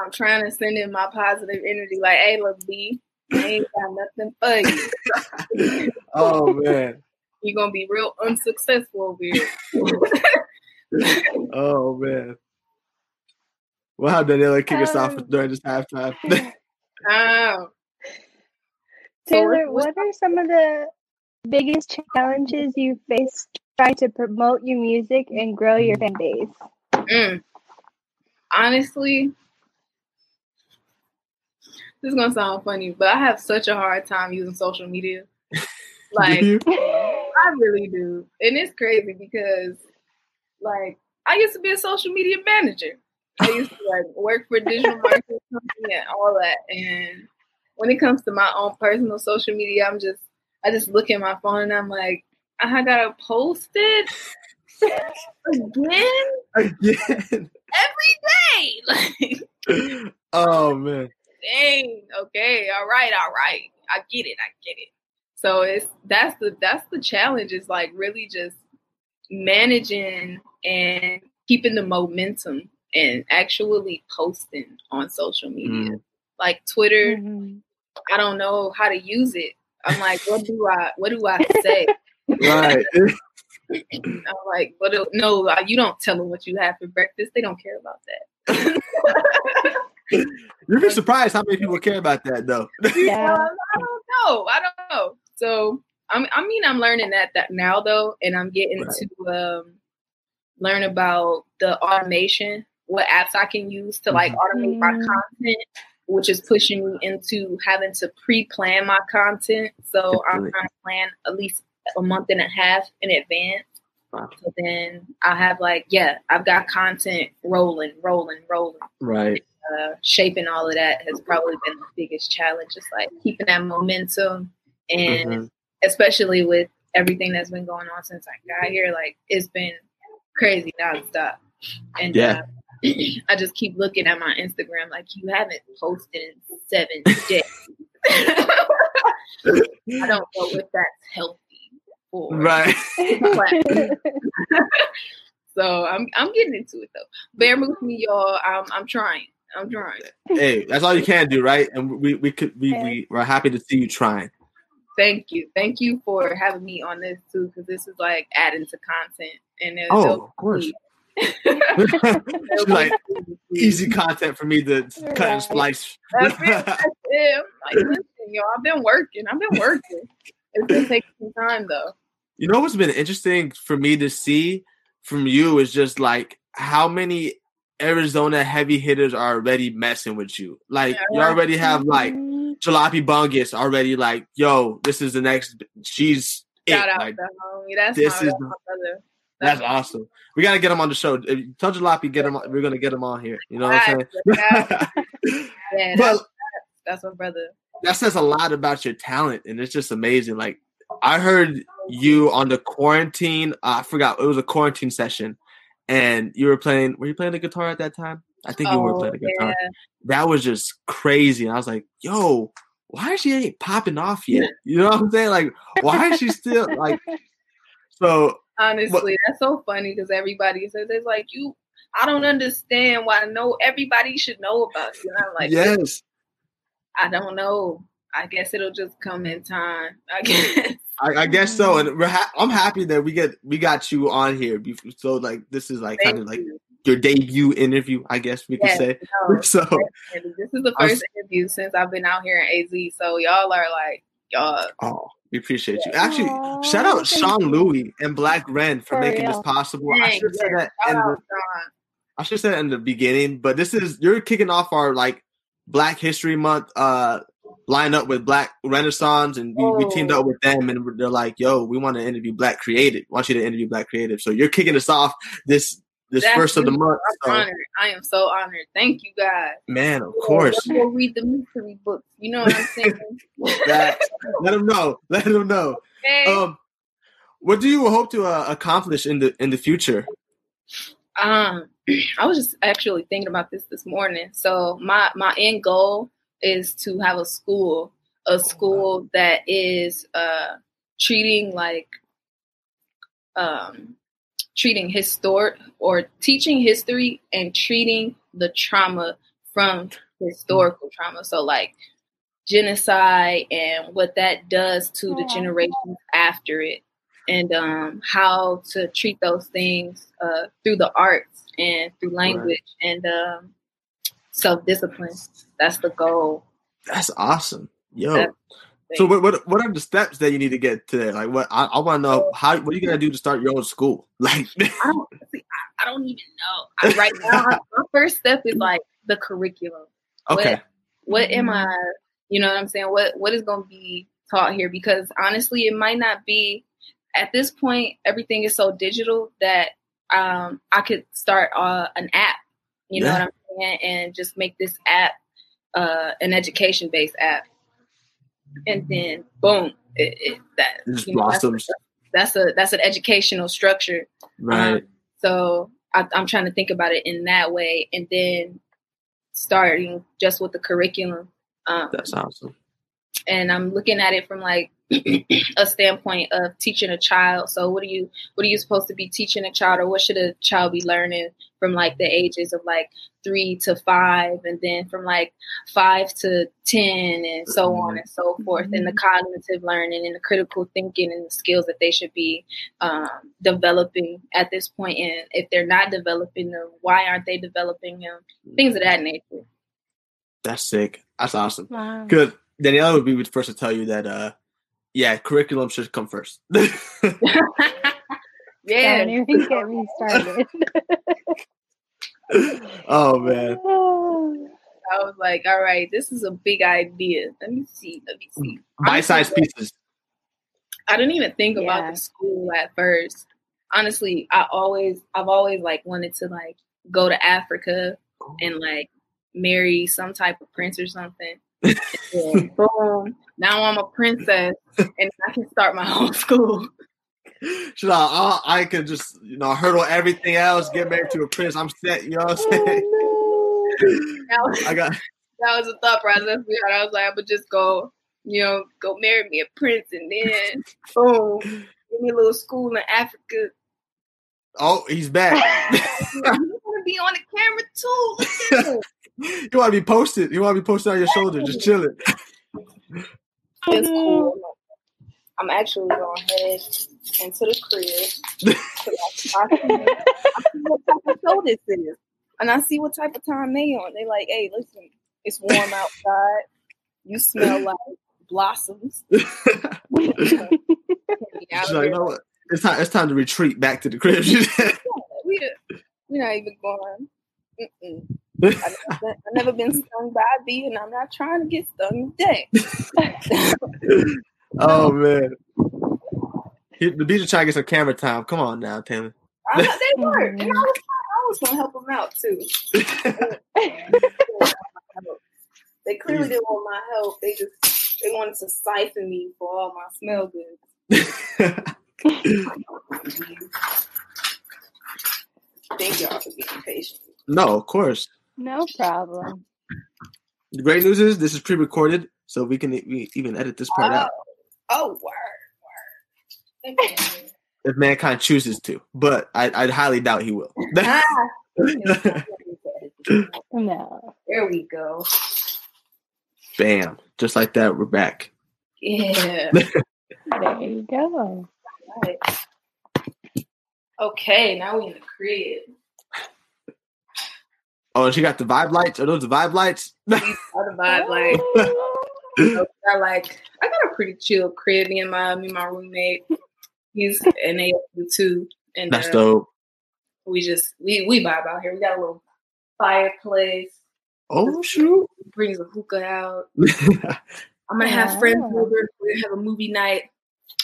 I'm trying to send in my positive energy, like, hey, look, bee, I ain't got nothing for you. oh man. You're gonna be real unsuccessful over here. Oh man. We'll have Daniela kick us off Um, during this halftime. Um, Taylor, what are some of the biggest challenges you faced trying to promote your music and grow your fan base? mm. honestly, this is gonna sound funny, but I have such a hard time using social media. Like, Do you? I I really do. And it's crazy because like I used to be a social media manager. I used to like work for digital marketing company and all that. And when it comes to my own personal social media, I'm just I just look at my phone and I'm like, I gotta post it again, Again. every day. Like, oh man. dang, okay, all right, all right. I get it, I get it. So it's that's the that's the challenge is like really just managing and keeping the momentum and actually posting on social media. Mm. Like Twitter, Mhm. I don't know how to use it. I'm like, what do I what do I say? Right. I'm like, what do, no, uh, you don't tell them what you have for breakfast. They don't care about that. You'd be surprised how many people care about that though. Yeah. Um, I don't know. I don't know. So I'm, I mean, I'm learning that that now though, and I'm getting Right. to um, learn about the automation, what apps I can use to like automate my Mm. content, which is pushing me into having to pre-plan my content. So I'm Definitely. trying to plan at least a month and a half in advance. Wow. So then I have like, yeah, I've got content rolling, rolling, rolling Right. uh, shaping all of that has probably been the biggest challenge. Just like keeping that momentum, and Mhm. especially with everything that's been going on since I got here, like it's been crazy nonstop. And Yeah. uh, I just keep looking at my Instagram, like you haven't posted in seven days. I don't know if that's healthy for Right. So I'm I'm getting into it though. Bear with me, y'all. I'm I'm trying. I'm trying. hey, that's all you can do, right? And we we could we, we we're happy to see you trying. Thank you. Thank you for having me on this too, because this is like adding to content. And it'll- Oh, it'll of course. Like easy content for me to cut and splice. That's it. That's it. Like, listen, yo, I've been working. I've been working. It's been taking some time though. You know what's been interesting for me to see from you is just like how many Arizona heavy hitters are already messing with you. Like you already have like Mhm. Jalopy Bungus already like, yo, this is the next. She's it. Shout out Like, to homie. That's this my, is that's my brother. That's awesome. We gotta get him on the show. If you Jalopy get him. on- We're gonna get him on here. You know what I'm saying? Yeah, but that's, that's my brother. that says a lot about your talent, and it's just amazing. Like I heard you on the quarantine. Uh, I forgot it was a quarantine session, and you were playing. Were you playing the guitar at that time? I think you were Oh, playing the guitar. yeah. That was just crazy. And I was like, "Yo, why is she ain't popping off yet?" You know what I'm saying? Like, why is she still like? So Honestly, that's so funny because everybody says it's like you. I don't understand why no everybody should know about you. And I'm like, yes, I don't know. I guess it'll just come in time. I guess. I, I guess so. And mm-hmm. we're ha- I'm happy that we get we got you on here. bef- So like, this is like kind of like your debut interview, I guess we could say. no, So. definitely. this is the I'm first interview since I've been out here in AZ. So y'all are like, y'all. Oh, we appreciate you. Actually, Aw, shout out Sean you. Louis and Black Ren for For making this real. possible. I should say that. In the. I should said that in the beginning, but this is you're kicking off our like Black History Month uh lineup with Black Renaissance, and we, we teamed Oh. up with them, and they're like, "Yo, we want to interview Black Creative. Want you to interview Black Creative." So you're kicking us off this this That's first of the month. I'm honored. I am so honored. Thank you guys. man, of course. Go read the mystery books. You know what I'm saying? That, let them know. Let them know. okay. Um, what do you hope to uh, accomplish in the in the future? Um, I was just actually thinking about this this morning. So my my end goal is to have a school, a school that is uh treating like um treating historic or teaching history and treating the trauma from historical trauma. So like genocide and what that does to the generations after it and um, how to treat those things uh, through the arts and through language and um, self-discipline that's the goal That's awesome, yo. That's So what, what what are the steps that you need to get to that? Like what I, I want to know how what are you gonna do to start your own school? Like I don't, see, I, I don't even know I, right now my first step is like the curriculum okay, what am I, you know what I'm saying? What what is going to be taught here? Because honestly, it might not be at this point, everything is so digital that um, I could start uh, an app. You know what I'm saying, and just make this app uh, an education based app, and then boom, it, it, that It just you know, that's, blossoms. that's a that's an educational structure. Right. Um, so I, I'm trying to think about it in that way, and then starting just with the curriculum. Um, That's awesome. and I'm looking at it from like a standpoint of teaching a child. So what are you what are you supposed to be teaching a child or what should a child be learning from like the ages of like 3 to 5 and then from like 5 to 10 and so on and so forth and the cognitive learning and the critical thinking and the skills that they should be um, developing at this point. point and if they're not developing them why aren't they developing them things of that nature That's sick. That's awesome. Wow. Good. Daniela would be the first to tell you that uh yeah, curriculum should come first. yeah Don't even get me started. oh man. I was like, all right, this is a big idea. Let me see. Let me see. Bite sized pieces. I didn't even think about the school at first. Honestly, I always, I've always like wanted to like go to Africa and like marry some type of prince or something. And boom! Now I'm a princess, and I can start my own school. She's like, oh, I can just, you know, hurdle everything else, get married to a prince. I'm set, you know what I'm oh, saying? That was, I got that was a thought process we had. I was like, I would just go, you know, go marry me a prince, and then boom, give me a little school in Africa. oh, he's back. You want to be on the camera too? Look at him. you wanna be posted. You wanna be posted on your shoulder, just chilling. Oh, it's cool. I'm actually going to head into the crib. I, I, see, what type of show this is. And I see what type of time they on. They like, hey, listen, it's warm outside. You smell like blossoms. Can't be out She's like, you know what? It's time it's time to retreat back to the crib. Said. we, we're not even going. Mm-mm. I've never, been, I've never been stung by a bee, and I'm not trying to get stung today. oh man. The beach is trying to get some camera time. Come on now, Taylor. I, they were, and I was, I was going to help them out too. They clearly didn't want my help. They just they wanted to siphon me for all my smell goods. Thank y'all for being patient. no, of course. No problem. The great news is this is pre-recorded, so we can we even edit this part out Oh, word, word. Thank if mankind chooses to. But I, I highly doubt he will. Ah. No. there we go. Bam! Just like that, we're back. Yeah. There you go. Right. Okay, now we in the crib. Oh, and she got the vibe lights. Are those the vibe lights? Other vibe, like I like I got a pretty chill crib. Me and my me and my roommate. He's an AFU too, and That's uh, dope. we just we we vibe out here. We got a little fireplace. Oh shoot! Brings a hookah out. I'm gonna have friends over. We're gonna have a movie night.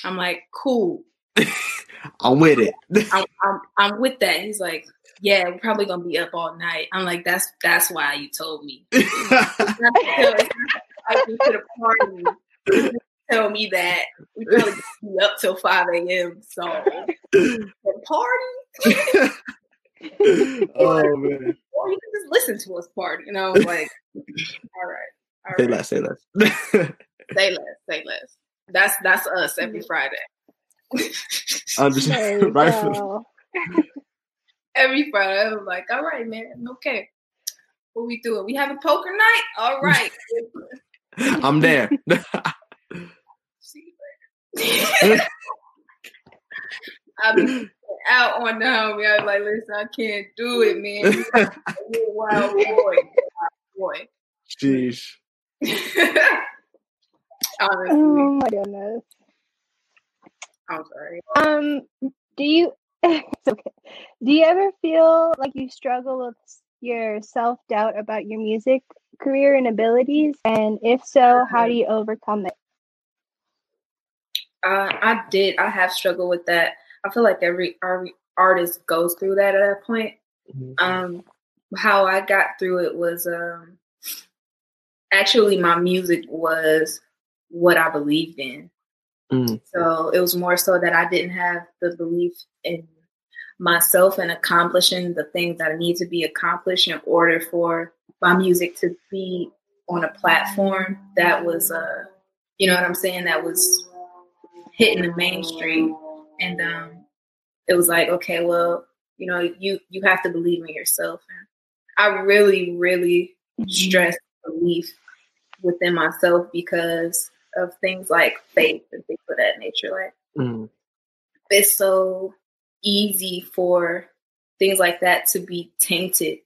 I'm like, cool. I'm with it. I'm I'm I'm with that. He's like, yeah, we're probably gonna be up all night. I'm like, that's that's why you told me. It's not to tell- I went to the party. Tell me that we probably gonna be up till five a.m. So the party, oh man! or you can just listen to us party. You know, like, all right, all Say right, less. Say less. say less, say less. That's that's us every mm-hmm. Friday. Understand? There you right? go. every Friday. I was like, all right, man, okay. What we doing? We having poker night? All right. I'm there. See you later. I've been out on the homie. I was like, listen, I can't do it, man. You're a wild boy. Wild Jeez. Honestly, Oh my goodness. I'm sorry. Um, do you? it's okay. Do you ever feel like you struggle with your self doubt about your music career and abilities? And if so, how do you overcome it? Uh, I did. I have struggled with that. I feel like every, every artist goes through that at that point. Mhm. Um, how I got through it was um, actually my music was what I believed in. Mm. So it was more so that I didn't have the belief in myself and accomplishing the things that need to be accomplished in order for my music to be on a platform that was, uh, you know what I'm saying, that was hitting the mainstream. And um, it was like, okay, well, you know, you you have to believe in yourself. And I really, really stress belief within myself because of things like faith and things of that nature. Like Mm. it's so easy for things like that to be tainted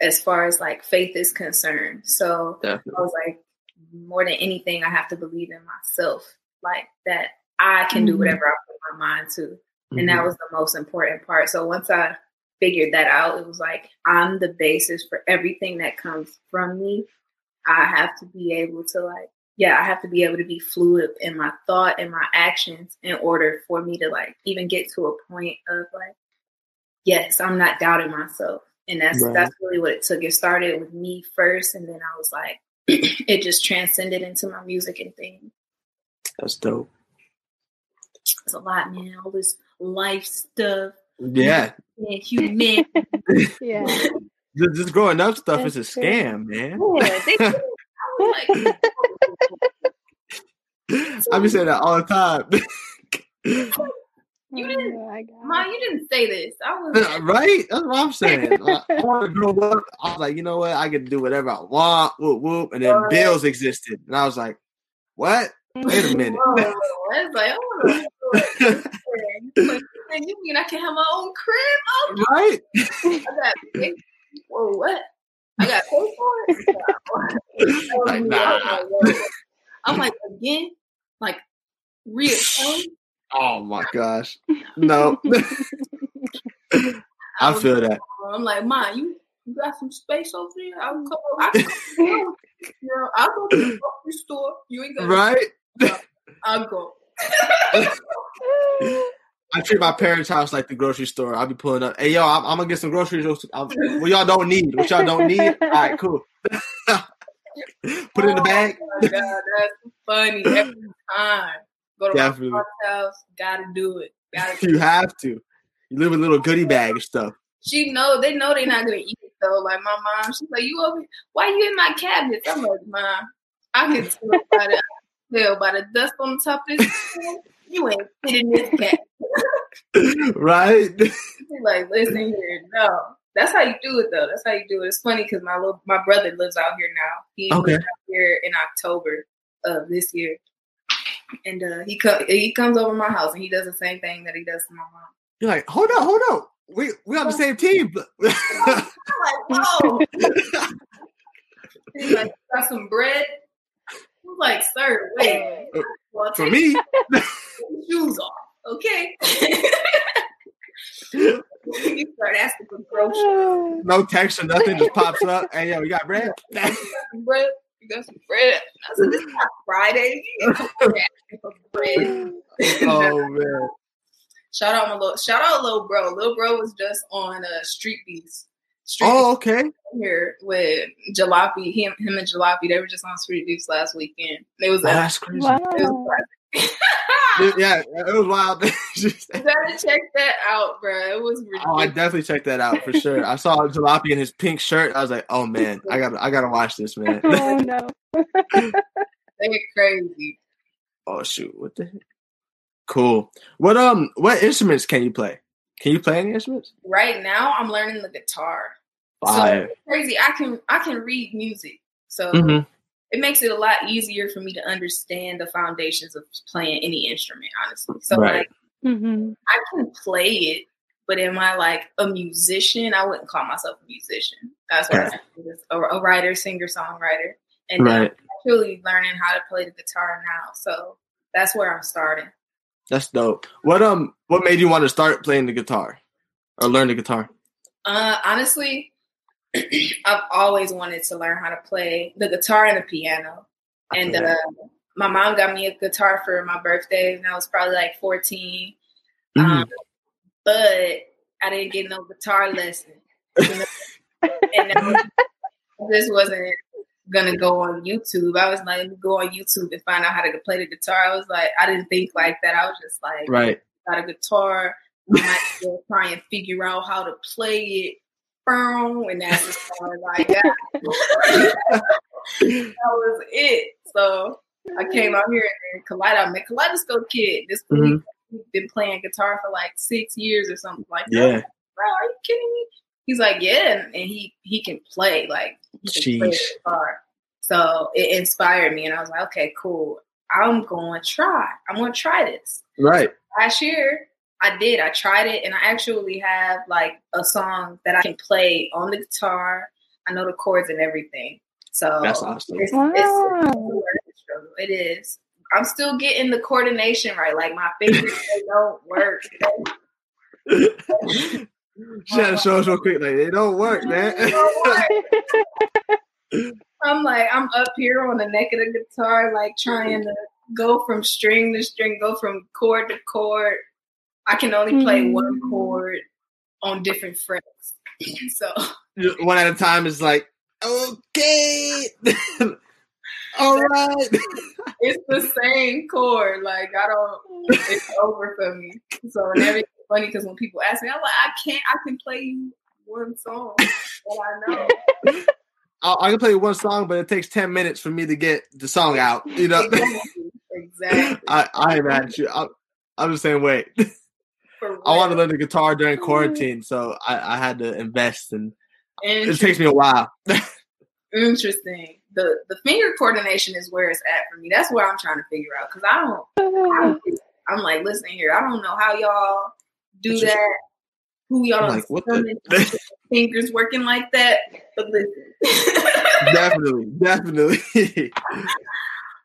as far as like faith is concerned. So Definitely. I was like, more than anything, I have to believe in myself, like that I can do Mhm. whatever I put my mind to. And Mhm. that was the most important part. So once I figured that out, it was like I'm the basis for everything that comes from me. I have to be able to like, yeah, I have to be able to be fluid in my thought and my actions in order for me to like even get to a point of like, yes, I'm not doubting myself. And that's Right. that's really what it took. It started with me first, and then I was like, it just transcended into my music and things. That's dope. It's a lot, man. All this life stuff, Yeah. and human. Yeah. This, this growing up stuff is a That's true. scam, man. Yeah, they. I was like, I be saying that all the time. You didn't- Oh my Ma, you didn't say this. I was right? That's what I'm saying. I, I want to grow up. I was like, you know what? I get to do whatever I want. Whoop whoop. And then Right. bills existed, and I was like, what? Wait a minute. Whoa. I was like, I want to. You mean I can have my own crib? Oh, right? I got. Whoa, what? I got paid for it. Like, nah. I'm like again, like real. Oh my gosh. No. I oh, feel that. I'm like, Ma, you you got some space over there? I'll go. I can. You know, I'll go to the grocery store. You ain't gonna. Right? I'll go. I treat my parents' house like the grocery store. I'll be pulling up. Hey, yo, I'm, I'm gonna get some groceries. I'm, what y'all don't need? What y'all don't need? All right, cool. Put it in the oh bag. Oh my god, that's funny every time. Go to Definitely. my house, gotta do it. Gotta You have to. You live with a little goodie bag and stuff. She know they know they're not gonna eat it though. Like my mom, she's like, "You over? Why you in my cabinets?" I'm like, "Mom, I can tell by the tell by the dust on the top of this. you ain't fitting this cabinet." right? She's like, "Listen here, no." That's how you do it though. That's how you do it. It's funny because my little my brother lives out here now. He Okay. moved out here in October of this year, and uh, he co- he comes over my house and he does the same thing that he does to my mom. You're like, hold up, hold up. We we on the same team. I'm like, whoa. He's like, got some bread. I'm like, sir, wait. Well, For me, shoes off, okay? you start asking for groceries. no text or nothing just pops up. Hey, yo, you got bread? You got some bread? You got some bread? I said, this is not Friday. You ain't asking for bread. oh man. Shout out my little, shout out little bro. Little bro was just on uh, Street Beats. Street Oh, okay. Here with Jalopy. Him, him and Jalopy. They were just on Street Beats last weekend. It was. Oh, that's crazy. Wow. it was Yeah, it was wild. Just- You gotta check that out, bro. It was oh, I definitely checked that out for sure. I saw Jalopy in his pink shirt. I was like, oh man, I got to I gotta watch this, man. Oh no. They're crazy. oh shoot, what the heck? Cool. What um what instruments can you play? Can you play any instruments? Right now, I'm learning the guitar. Fire. So crazy. I can I can read music, so Mhm. It makes it a lot easier for me to understand the foundations of playing any instrument. Honestly, so Right. like hmm I can play it, but am I like a musician? I wouldn't call myself a musician. That's what I say. A, a writer, singer, songwriter, and Right. I'm actually learning how to play the guitar now. So that's where I'm starting. That's dope. What um what made you want to start playing the guitar? Or learn the guitar? Uh, honestly, I've always wanted to learn how to play the guitar and the piano. And uh, my mom got me a guitar for my birthday, and I was probably like 14. Mhm. Um, but I didn't get no guitar lesson. You know? and that was- this wasn't gonna go on YouTube. I was like, let me go on YouTube and find out how to play the guitar. I was like, I didn't think like that. I was just like, Right. got a guitar. I might try and figure out how to play it. And that's as I got. that was it. So I came out here and Kaleido, I met Kaleidoscope Kid. This Mhm. week, he's been playing guitar for like six years or something like that. Yeah. Bro, are you kidding me? He's like, yeah, and he he can play like he can play guitar. So it inspired me, and I was like, okay, cool. I'm going to try. I'm going to try this. Right. Last year, I did. I tried it, and I actually have like a song that I can play on the guitar. I know the chords and everything. So That's awesome. it's, Wow. it's a. It is. I'm still getting the coordination right. Like my fingers don't work. she had to show us real quick. Like, they don't work, man. They don't work. I'm like, I'm up here on the neck of the guitar, like trying to go from string to string, go from chord to chord. I can only play one Mm. chord on different frets. So One at a time is like, okay. All right. it's the same chord. Like I don't, it's over for me. So and everything's funny because when people ask me, I'm like, I can't. I can play you one song that I know. I, I can play one song, but it takes 10 minutes for me to get the song out. You know? Exactly. exactly. I, I am at you. I'm, I'm the same way. I want to learn the guitar during quarantine, so I, I had to invest, and it takes me a while. Interesting. The the finger coordination is where it's at for me. That's where I'm trying to figure out because I don't. I I'm like, listen here. I don't know how y'all do that. Who y'all like, what the- fingers working like that? But listen, definitely, definitely.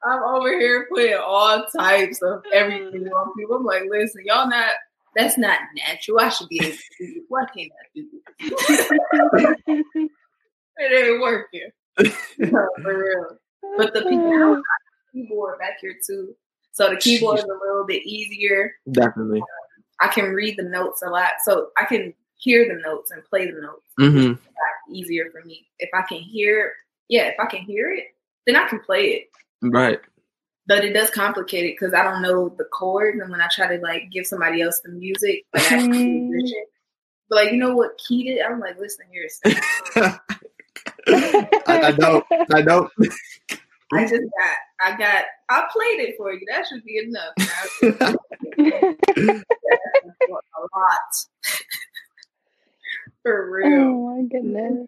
I'm over here putting all types of everything mm. on people. I'm like, listen, y'all not. That's not natural. I should be able to do this. Why can't I do this? it ain't working. For real. But the people keyboard back here too. So the keyboard is a little bit easier. definitely. I can read the notes a lot. So I can hear the notes and play the notes. hmm Easier for me. If I can hear yeah, if I can hear it, then I can play it. Right. But it does complicate it because I don't know the chords and when I try to like give somebody else the music, like Mm. musician, but like you know what key did? I'm like, listen here, I, I don't. I don't. I just got I got I played it for you. That should be enough. a lot. For real. oh my goodness.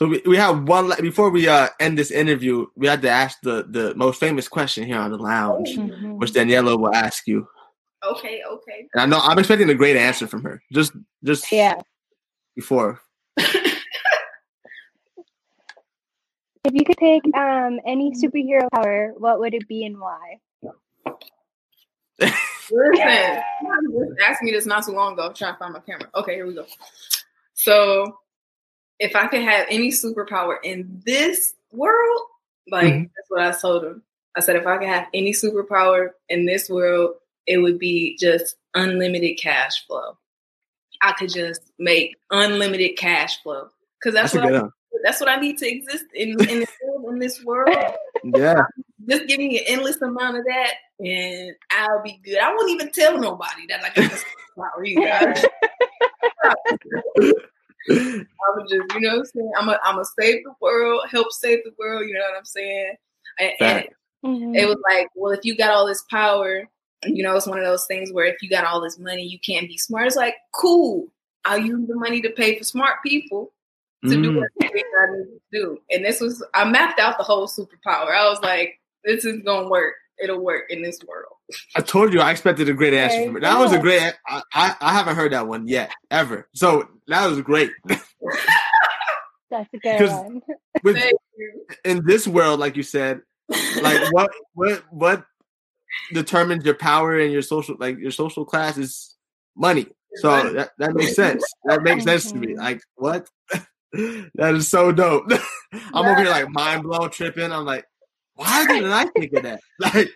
So we, we have one la- before we uh, end this interview. We had to ask the the most famous question here on the lounge, Mhm. which Daniela will ask you. Okay, okay. And I know I'm expecting a great answer from her. Just just Yeah. before. If you could pick um any superhero power, what would it be and why? Listen, you asked me this not too long ago. I'm trying to find my camera. Okay, here we go. So, if I could have any superpower in this world, like Mhm. that's what I told him. I said if I could have any superpower in this world, it would be just unlimited cash flow. I could just make unlimited cash flow because that's, That's what I, one. that's what I need to exist in in this world, in this world Yeah. just give me an endless amount of that and I'll be good. I won't even tell nobody that like I just power you guys. I would just, you know what I'm saying? I'm a I'm a save the world, help save the world, you know what I'm saying? And, and Fact. Mhm. it was like, well, if you got all this power, you know, it's one of those things where if you got all this money, you can't be smart. It's like, cool. I'll use the money to pay for smart people to do Mm. what I need to do. And this was I mapped out the whole superpower. I was like, this is gonna work. It'll work in this world. I told you I expected a great answer from her. That was a great. I, I I haven't heard that one yet ever. So that was great. That's a good one. With, Thank you. in this world, like you said, like what what what determines your power and your social like your social class is money. So that, that makes sense. That makes sense to me. Like what? that is so dope. I'm over here like mind blown, tripping. I'm like, Why didn't I think of that? Like,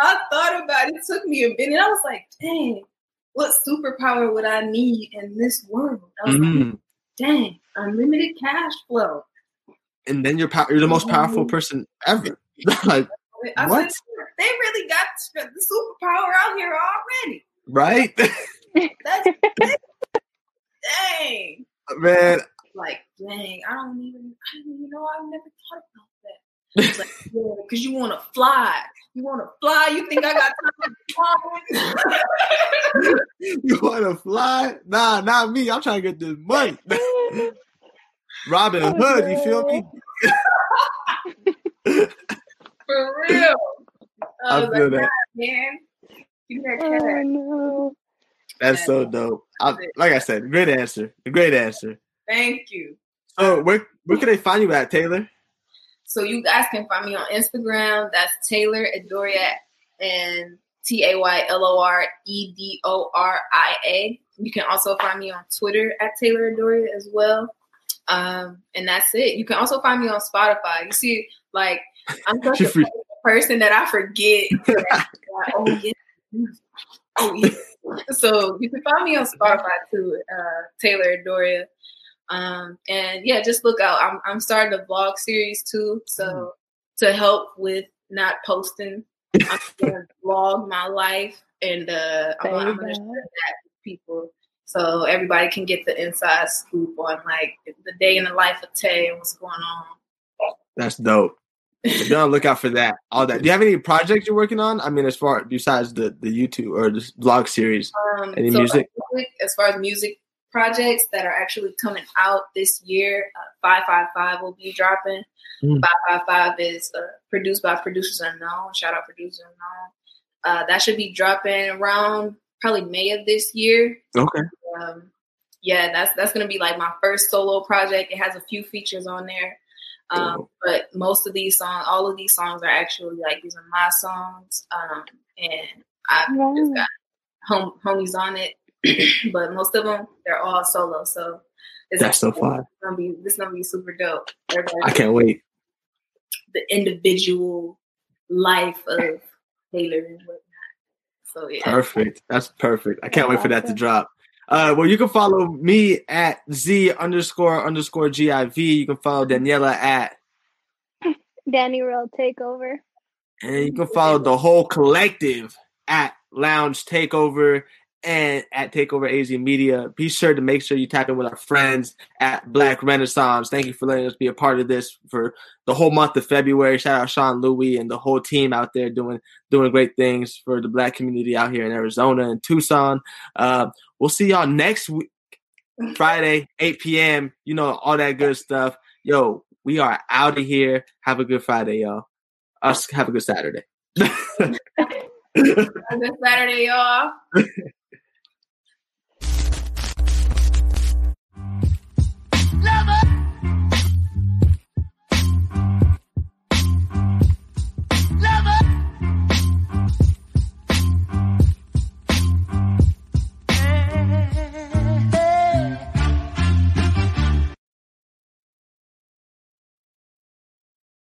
I thought about it. It took me a minute. I was like, dang, what superpower would I need in this world? I was like, mm. dang, unlimited cash flow. and then you're you're the most powerful person ever. like, I What? said, they really got the superpower out here already. right, That's dang. man. Like, dang, I don't even, I didn't even know. I've never thought about It's like, yeah, because you want to fly. You want to fly. You think I got time to fly? You want to fly? Nah, not me. I'm trying to get this money. Robin Oh, Hood, you feel me? For real. I I feel like, that. Man. Give me that Oh no. That's so dope. I, like I said, great answer. Great answer. Thank you. So where where can they find you at, Taylor? So you guys can find me on Instagram. That's Taylor Edoria and T A Y L O R E D O R I A. You can also find me on Twitter at Taylor Edoria as well. Um, and that's it. You can also find me on Spotify. You see, like I'm such a person that I forget. that, like, oh yeah, oh yeah. So you can find me on Spotify too, uh, Taylor Edoria. Um, and yeah, just look out. I'm I'm starting a vlog series too, so to help with not posting, I'm gonna vlog my life, and uh, I'm, gonna- I'm gonna share that with people so everybody can get the inside scoop on like the day in the life of Tay and what's going on. That's dope. So be on the lookout for that. All that. Do you have any projects you're working on? I mean, as far besides the the YouTube or the vlog series, Um, any so, music? like, as far as music projects that are actually coming out this year, uh, Five Five Five will be dropping. Mm. Five Five Five is uh, produced by Producers Unknown. Shout out Producers Unknown. Uh, that should be dropping around probably May of this year. Okay. Um, yeah, that's that's gonna be like my first solo project. It has a few features on there. Um, Dope. but most of these songs, all of these songs are actually like these are my songs. Um, and I've just got home, homies on it, but most of them they're all solo. So it's That's so fun. It's gonna be this gonna be super dope. Everybody, I can't wait. the individual life of Taylor and whatnot. So yeah, Perfect. That's perfect. I can't wait for that to drop. Uh, well, you can follow me at Z underscore underscore GIV. You can follow Daniela at, Danny Real takeover. and you can follow the whole collective at Lounge Takeover and at Takeover AZ Media. Be sure to make sure you tap in with our friends at Black Renaissance. Thank you for letting us be a part of this for the whole month of February. Shout out Sean Louie and the whole team out there doing doing great things for the Black community out here in Arizona and Tucson. Uh, we'll see y'all next week, Friday, 8 p.m. You know all that good stuff. Yo, we are out of here. Have a good Friday, y'all. Us have a good Saturday. Have a good Saturday, y'all.